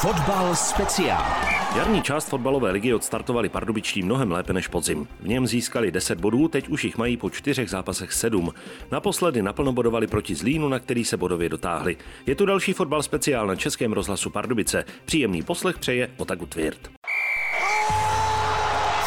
Fotbal speciál. Jarní část fotbalové ligy odstartovali pardubičtí mnohem lépe než podzim. V něm získali 10 bodů, teď už jich mají po čtyřech zápasech 7. Naposledy naplno bodovali proti Zlínu, na který se bodově dotáhli. Je tu další fotbal speciál na Českém rozhlasu Pardubice. Příjemný poslech přeje Otaku Tvirt.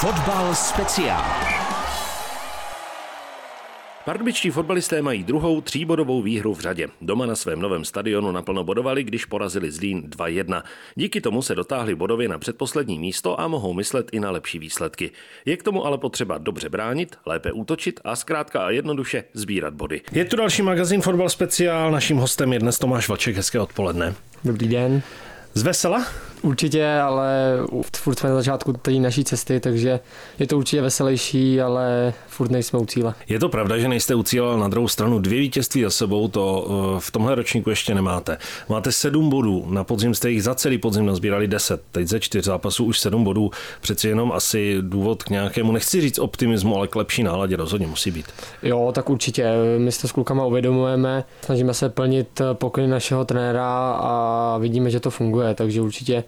Fotbal speciál. Pardubičtí fotbalisté mají druhou tříbodovou výhru v řadě. Doma na svém novém stadionu naplno bodovali, když porazili Zlín 2-1. Díky tomu se dotáhli bodově na předposlední místo a mohou myslet i na lepší výsledky. Je k tomu ale potřeba dobře bránit, lépe útočit a zkrátka a jednoduše sbírat body. Je tu další magazín Fotbal speciál. Naším hostem je dnes Tomáš Vaček. Hezké odpoledne. Dobrý den. Z vesela? Určitě, ale furt jsme na začátku té naší cesty, takže je to určitě veselější, ale furt nejsme u cíle. Je to pravda, že nejste u cíle, ale na druhou stranu dvě vítězství za sebou, to eh, v tomhle ročníku ještě nemáte. Máte sedm bodů, na podzim jste jich za celý podzim nazbírali deset, teď ze čtyř zápasů už sedm bodů, přeci jenom asi důvod k nějakému, nechci říct optimismu, ale k lepší náladě rozhodně musí být. Jo, tak určitě, my se s klukama uvědomujeme, snažíme se plnit pokyny našeho trenéra a vidíme, že to funguje, takže určitě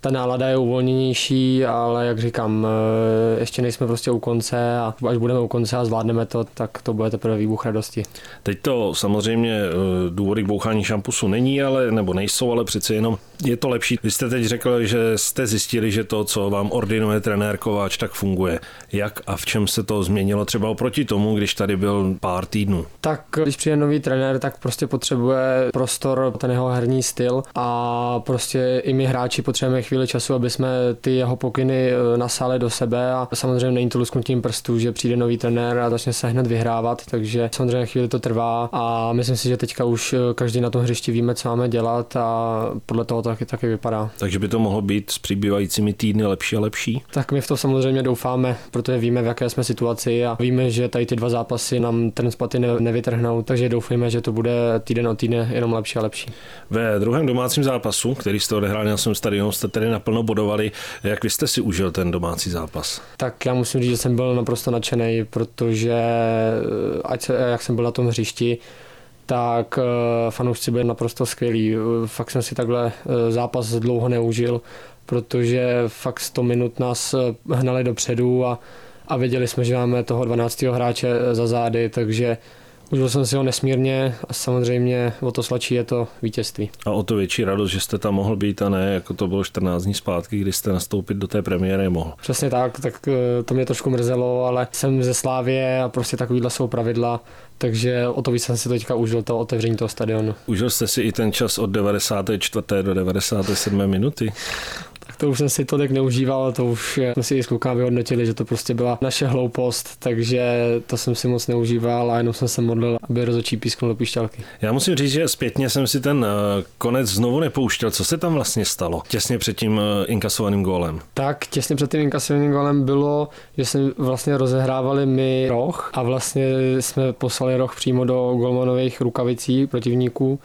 ta nálada je uvolněnější, ale jak říkám, eh, ještě nejsme prostě u konce a až budeme u konce a zvládneme to, tak to bude teprve výbuch radosti. Teď to samozřejmě eh, důvody k bouchání šampusu není, ale nebo nejsou, ale přeci jenom je to lepší. Vy jste teď řekl, že jste zjistili, že to, co vám ordinuje trenér Kováč, tak funguje. Jak a v čem se to změnilo třeba oproti tomu, když tady byl pár týdnů? Tak když přijde nový trenér, tak prostě potřebuje prostor, ten jeho herní styl a prostě i my hráči potřebujeme chvíli času, aby jsme ty jeho pokyny eh, nasáli do sebe a samozřejmě není to lusknutím prstů, že přijde nový trenér a začne se hned vyhrávat, takže samozřejmě chvíli to trvá a myslím si, že teďka už eh, každý na tom hřišti víme, co máme dělat a podle toho taky, taky vypadá. Takže by to mohlo být s přibývajícími týdny lepší a lepší? Tak my v to samozřejmě doufáme, protože víme, v jaké jsme situaci a víme, že tady ty dva zápasy nám ten spaty ne, nevytrhnou, takže doufujeme, že to bude týden od týdne jenom lepší a lepší. Ve druhém domácím zápasu, který jste odehráli na svém stadionu, jste tedy naplno bodovali. Jak vy jste si užil ten domácí zápas? Tak já musím říct, že jsem byl naprosto nadšený, protože eh, ať se, jak jsem byl na tom hřišti, tak eh, fanoušci byli naprosto skvělí. Fakt jsem si takhle eh, zápas dlouho neužil, protože fakt 100 minut nás hnali dopředu a, a věděli jsme, že máme toho 12. hráče za zády, takže Užil jsem si ho nesmírně a samozřejmě o to sladší je to vítězství. A o to větší radost, že jste tam mohl být a ne jako to bylo 14 dní zpátky, kdy jste nastoupit do té premiéry mohl. Přesně tak, tak eh, to mě trošku mrzelo, ale jsem ze Slávě a prostě takovýhle jsou pravidla, takže o to víc jsem si teďka užil to otevření toho stadionu. Užil jste si i ten čas od 94. do 97. minuty? To už jsem si tolik neužíval, to už jsme si i s klukami vyhodnotili, že to prostě byla naše hloupost, takže to jsem si moc neužíval a jenom jsem se modlil, aby rozočí písknul do píšťalky. Já musím říct, že zpětně jsem si ten eh, konec znovu nepouštěl. Co se tam vlastně stalo těsně před tím eh, inkasovaným gólem? Tak těsně před tím inkasovaným gólem bylo, že jsme vlastně rozehrávali my roh a vlastně jsme poslali roh přímo do golmanových rukavicí protivníků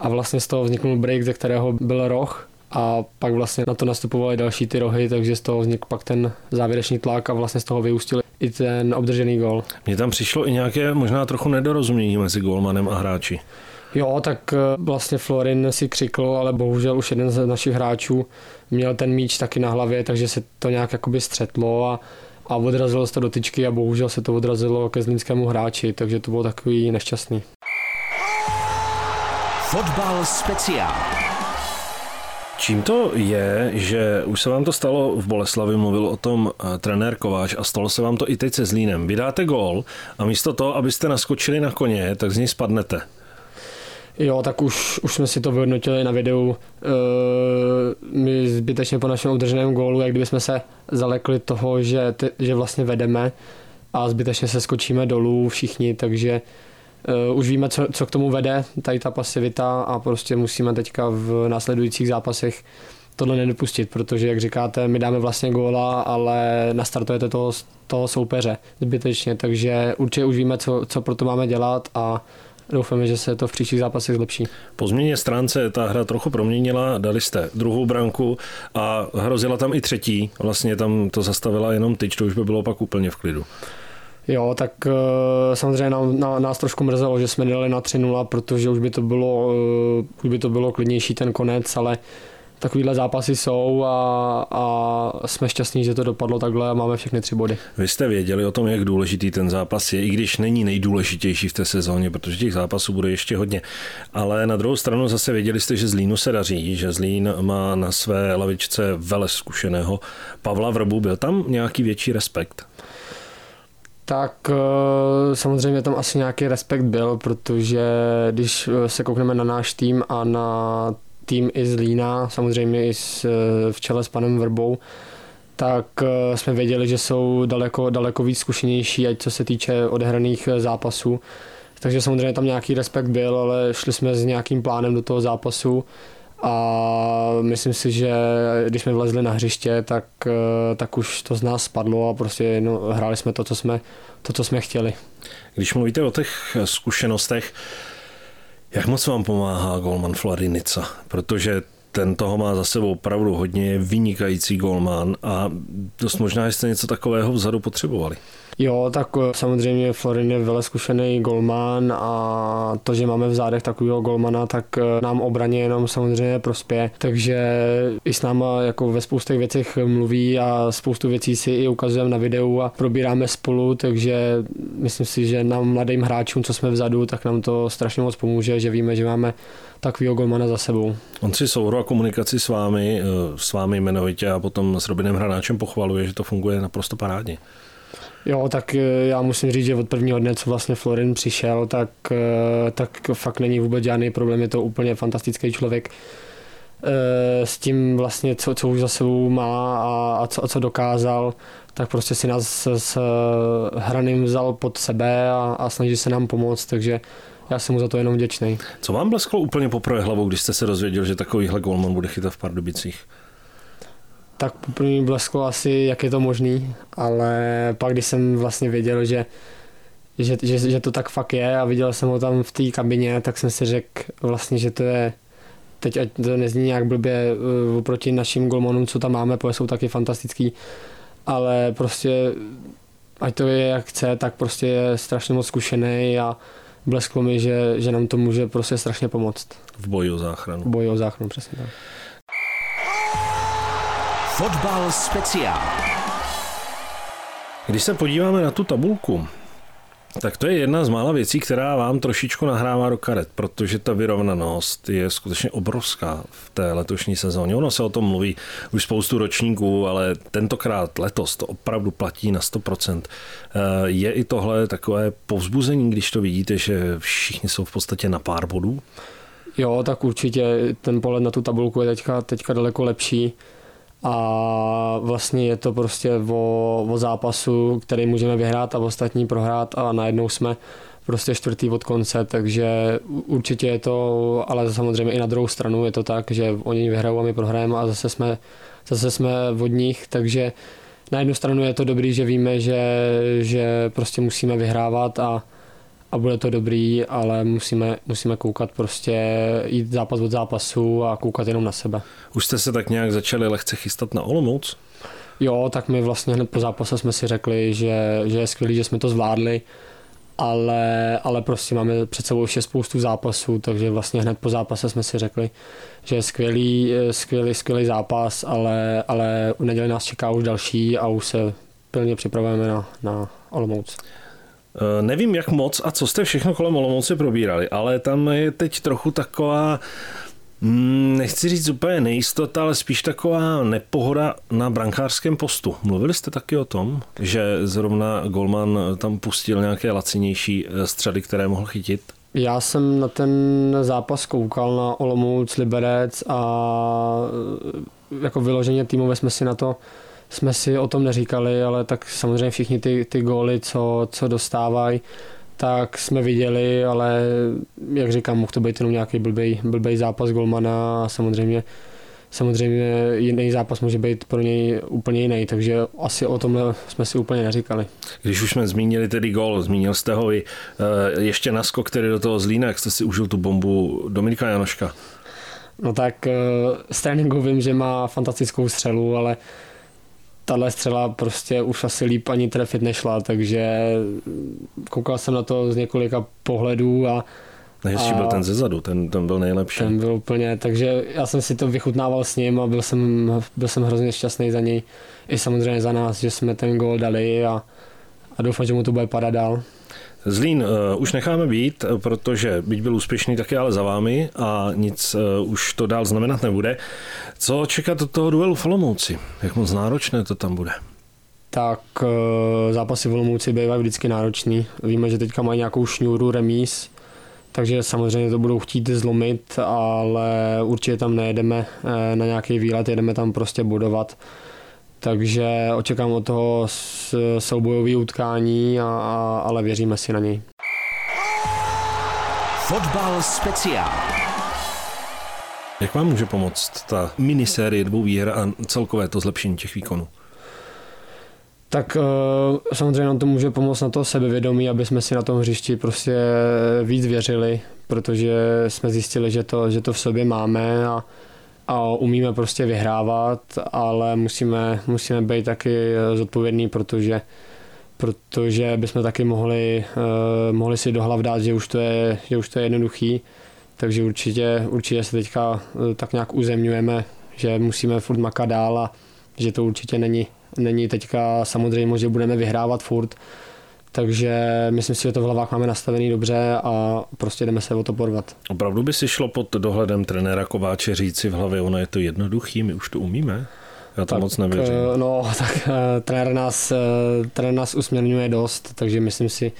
a vlastně z toho vzniknul break, ze kterého byl roh a pak vlastně na to nastupovaly další ty rohy, takže z toho vznikl pak ten závěrečný tlak a vlastně z toho vyústil i ten obdržený gol. Mně tam přišlo i nějaké možná trochu nedorozumění mezi golmanem a hráči. Jo, tak eh, vlastně Florin si křikl, ale bohužel už jeden z našich hráčů měl ten míč taky na hlavě, takže se to nějak jakoby střetlo a, a odrazilo se to do tyčky a bohužel se to odrazilo ke zlínskému hráči, takže to bylo takový nešťastný. Fotbal speciál. Čím to je, že už se vám to stalo v Boleslavi, mluvil o tom eh, trenér Kováč a stalo se vám to i teď se Zlínem. Vydáte gól a místo toho, abyste naskočili na koně, tak z něj spadnete. Jo, tak už, už jsme si to vyhodnotili na videu. E, my zbytečně po našem udrženém gólu, jak kdyby jsme se zalekli toho, že, ty, že vlastně vedeme a zbytečně se skočíme dolů všichni, takže už víme, co, co k tomu vede, tady ta pasivita a prostě musíme teďka v následujících zápasech tohle nedopustit, protože, jak říkáte, my dáme vlastně góla, ale nastartujete toho, toho soupeře zbytečně, takže určitě už víme, co, co pro to máme dělat a doufáme, že se to v příštích zápasech zlepší. Po změně stránce ta hra trochu proměnila, dali jste druhou branku a hrozila tam i třetí, vlastně tam to zastavila jenom tyč, to už by bylo pak úplně v klidu. Jo, tak uh, samozřejmě nám, nás trošku mrzelo, že jsme dali na 3-0, protože už by to bylo, uh, už by to bylo klidnější ten konec, ale takovýhle zápasy jsou a, a jsme šťastní, že to dopadlo takhle a máme všechny tři body. Vy jste věděli o tom, jak důležitý ten zápas je, i když není nejdůležitější v té sezóně, protože těch zápasů bude ještě hodně. Ale na druhou stranu zase věděli jste, že Zlínu se daří, že Zlín má na své lavičce vele zkušeného Pavla Vrbu. Byl tam nějaký větší respekt? Tak eh, samozřejmě tam asi nějaký respekt byl, protože když eh, se koukneme na náš tým a na tým i z Lína, samozřejmě i s, eh, v čele s panem Vrbou, tak jsme věděli, že jsou daleko, daleko víc zkušenější, ať co se týče odehraných zápasů. Takže samozřejmě tam nějaký respekt byl, ale šli jsme s nějakým plánem do toho zápasu a myslím si, že když jsme vlezli na hřiště, tak, tak už to z nás spadlo a prostě no, hráli jsme to, co jsme, to, co jsme chtěli. Když mluvíte o těch zkušenostech, jak moc vám pomáhá golman Florinica? Protože ten toho má za sebou opravdu hodně vynikající golman a dost možná jste něco takového vzadu potřebovali. Jo, tak eh, samozřejmě Florin je vele zkušený golman a to, že máme v zádech takového golmana, tak eh, nám obraně jenom samozřejmě prospěje. Takže i s náma jako ve spoustě věcech mluví a spoustu věcí si i ukazujeme na videu a probíráme spolu, takže myslím si, že nám mladým hráčům, co jsme vzadu, tak nám to strašně moc pomůže, že víme, že máme takového golmana za sebou. On si souhru a komunikaci s vámi, eh, s vámi jmenovitě a potom s Robinem Hranáčem pochvaluje, že to funguje naprosto parádně. Jo, tak eh, já musím říct, že od prvního dne, co vlastně Florin přišel, tak, eh, tak fakt není vůbec žádný problém, je to úplně fantastický člověk eh, s tím vlastně, co, co už za sebou má a, a, co, a co dokázal, tak prostě si nás s, s hraným vzal pod sebe a, a snaží se nám pomoct, takže já jsem mu za to jenom vděčný. Co vám blesklo úplně poprvé hlavou, když jste se dozvěděl, že takovýhle golman bude chytat v Pardubicích? Tak poprvé blesklo asi, jak je to možný, ale pak, když jsem vlastně věděl, že, že, že, že to tak fakt je a viděl jsem ho tam v té kabině, tak jsem si řekl vlastně, že to je teď ať to nezní nějak blbě uh, oproti našim golmanům, co tam máme, protože jsou taky fantastický, ale prostě ať to je jak chce, tak prostě je strašně moc zkušený a blesklo mi, že, že nám to může prostě strašně pomoct. V boji o záchranu. V boji o záchranu, přesně tak. Fotbal speciál. Když se podíváme na tu tabulku, tak to je jedna z mála věcí, která vám trošičku nahrává do karet, protože ta vyrovnanost je skutečně obrovská v té letošní sezóně. Ono se o tom mluví už spoustu ročníků, ale tentokrát letos to opravdu platí na 100%. Eh, je i tohle takové povzbuzení, když to vidíte, že všichni jsou v podstatě na pár bodů? Jo, tak určitě ten pohled na tu tabulku je teďka, teďka daleko lepší a vlastně je to prostě o, o zápasu, který můžeme vyhrát a ostatní prohrát a najednou jsme prostě čtvrtý od konce, takže určitě je to, ale samozřejmě i na druhou stranu je to tak, že oni vyhrajou a my prohrajeme a zase jsme, zase jsme od nich, takže na jednu stranu je to dobrý, že víme, že, že prostě musíme vyhrávat a, a bude to dobrý, ale musíme, musíme koukat prostě, jít zápas od zápasu a koukat jenom na sebe. Už jste se tak nějak začali lehce chystat na Olomouc? Jo, tak my vlastně hned po zápase jsme si řekli, že, že je skvělé, že jsme to zvládli, ale, ale prostě máme před sebou ještě spoustu zápasů, takže vlastně hned po zápase jsme si řekli, že je skvělý, skvělý, skvělý zápas, ale, ale u neděli nás čeká už další a už se plně připravujeme na, na Olomouc. Eh, nevím, jak moc a co jste všechno kolem Olomouce probírali, ale tam je teď trochu taková, mm, nechci říct úplně nejistota, ale spíš taková nepohoda na brankářském postu. Mluvili jste taky o tom, že zrovna Golman tam pustil nějaké lacinější eh, střely, které mohl chytit? Já jsem na ten zápas koukal na Olomouc, Liberec a eh, jako vyloženě týmově jsme si na to jsme si o tom neříkali, ale tak samozřejmě všichni ty, ty góly, co, co dostávají, tak jsme viděli, ale jak říkám, mohl to být jenom nějaký blbej, blbej zápas golmana a samozřejmě samozřejmě jiný zápas může být pro něj úplně jiný, takže asi o tomhle jsme si úplně neříkali. Když už jsme zmínili tedy gol, zmínil jste ho i eh, ještě naskok, který do toho Zlína, jak jste si užil tu bombu Dominika Janoška? No tak z eh, tréninku vím, že má fantastickou střelu, ale tahle střela prostě už asi líp ani trefit nešla, takže koukal jsem na to z několika pohledů a Nejhezčí byl ten zezadu, ten, ten byl nejlepší. Ten byl úplně, takže já jsem si to vychutnával s ním a byl jsem, byl jsem hrozně šťastný za něj. I samozřejmě za nás, že jsme ten gol dali a, a doufám, že mu to bude padat dál. Zlín uh, už necháme být, protože byť byl úspěšný, tak je ale za vámi a nic uh, už to dál znamenat nebude. Co čekat od toho duelu v Olomouci? Jak moc náročné to tam bude? Tak zápasy v Olomouci bývají vždycky náročný. Víme, že teďka mají nějakou šňůru remíz, takže samozřejmě to budou chtít zlomit, ale určitě tam nejedeme na nějaký výlet, jedeme tam prostě budovat takže očekám od toho soubojové utkání, a, a, ale věříme si na něj. Fotbal speciál. Jak vám může pomoct ta minisérie dvou výher a celkové to zlepšení těch výkonů? Tak eh, samozřejmě nám to může pomoct na to sebevědomí, aby jsme si na tom hřišti prostě víc věřili, protože jsme zjistili, že to, že to v sobě máme a, a umíme prostě vyhrávat, ale musíme, musíme být taky zodpovědní, protože protože bychom taky mohli, uh, mohli si do hlav dát, že už to je, že už to je jednoduchý, takže určitě, určitě se teďka uh, tak nějak uzemňujeme, že musíme furt makat dál a že to určitě není, není teďka samozřejmě, že budeme vyhrávat furt, takže myslím si, že to v hlavách máme nastavený dobře a prostě jdeme se o to porvat. Opravdu by si šlo pod dohledem trenéra Kováče říci v hlavě, ono je to jednoduchý, my už to umíme? Já to tak, moc nevěřím. Eh, no, tak eh, trenér nás, eh, trenér nás usměrňuje dost, takže myslím si,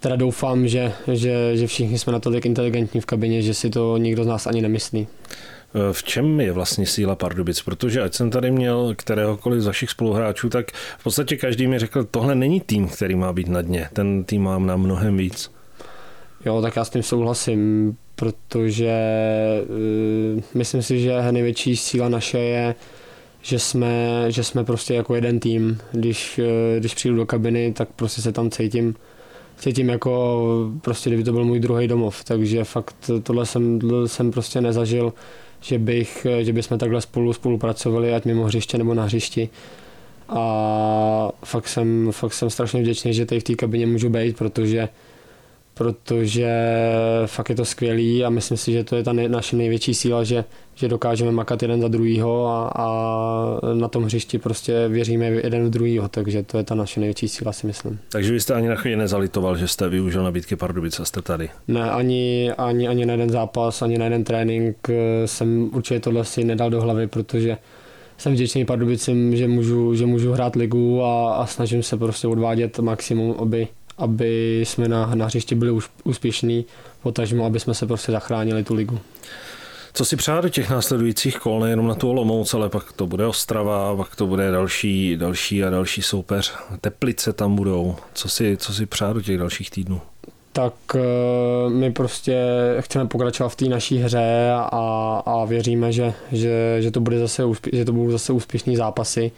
teda doufám, že, že, že všichni jsme natolik inteligentní v kabině, že si to nikdo z nás ani nemyslí. Eh, v čem je vlastně síla Pardubic? Protože ať jsem tady měl kteréhokoliv z vašich spoluhráčů, tak v podstatě každý mi řekl, tohle není tým, který má být na dně. Ten tým mám na mnohem víc. Jo, tak já s tím souhlasím, protože uh, myslím si, že největší síla naše je, že jsme, že jsme prostě jako jeden tým. Když, uh, když přijdu do kabiny, tak prostě se tam cítím cítím jako prostě, kdyby to byl můj druhý domov, takže fakt tohle jsem, tohle jsem prostě nezažil že, bych, že bychom takhle spolu spolupracovali, ať mimo hřiště nebo na hřišti. A fakt jsem, fakt jsem strašně vděčný, že tady v té kabině můžu být, protože protože fakt je to skvělý a myslím si, že to je ta nej, naše největší síla, že, že dokážeme makat jeden za druhýho a, a na tom hřišti prostě věříme jeden v druhýho, takže to je ta naše největší síla, si myslím. Takže vy jste ani na chvíli nezalitoval, že jste využil nabídky Pardubice a jste tady? Ne, ani, ani, ani na jeden zápas, ani na jeden trénink jsem určitě tohle si nedal do hlavy, protože jsem vděčný Pardubicím, že můžu, že můžu hrát ligu a, a snažím se prostě odvádět maximum, aby, aby jsme na, na hřišti byli už úspěšní, potažmo, aby jsme se prostě zachránili tu ligu. Co si přát do těch následujících kol, nejenom na tu Olomouc, ale pak to bude Ostrava, pak to bude další, další a další soupeř. Teplice tam budou. Co si, co si přát do těch dalších týdnů? Tak eh, my prostě chceme pokračovat v té naší hře a, a věříme, že, že, že, to bude zase, že to budou zase úspěšní zápasy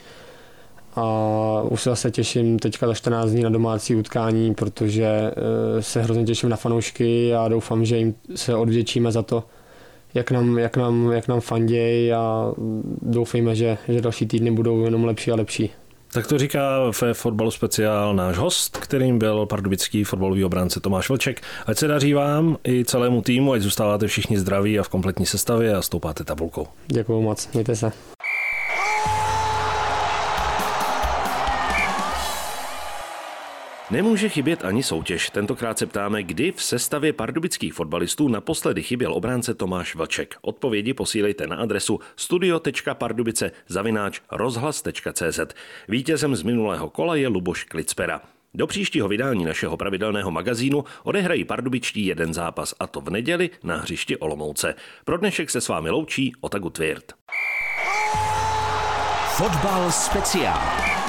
a už se zase těším teďka za 14 dní na domácí utkání, protože eh, se hrozně těším na fanoušky a doufám, že jim se odvděčíme za to, jak nám, jak nám, jak nám fandějí a doufejme, že, že další týdny budou jenom lepší a lepší. Tak to říká ve fotbalu speciál náš host, kterým byl pardubický fotbalový obránce Tomáš Vlček. Ať se daří vám i celému týmu, ať zůstáváte všichni zdraví a v kompletní sestavě a stoupáte tabulkou. Děkuji moc, mějte se. Nemůže chybět ani soutěž. Tentokrát se ptáme, kdy v sestavě pardubických fotbalistů naposledy chyběl obránce Tomáš Vlček. Odpovědi posílejte na adresu studio.pardubice zavináč rozhlas.cz. Vítězem z minulého kola je Luboš Klicpera. Do příštího vydání našeho pravidelného magazínu odehrají pardubičtí jeden zápas a to v neděli na hřišti Olomouce. Pro dnešek se s vámi loučí Otagu Tvirt. Fotbal speciál.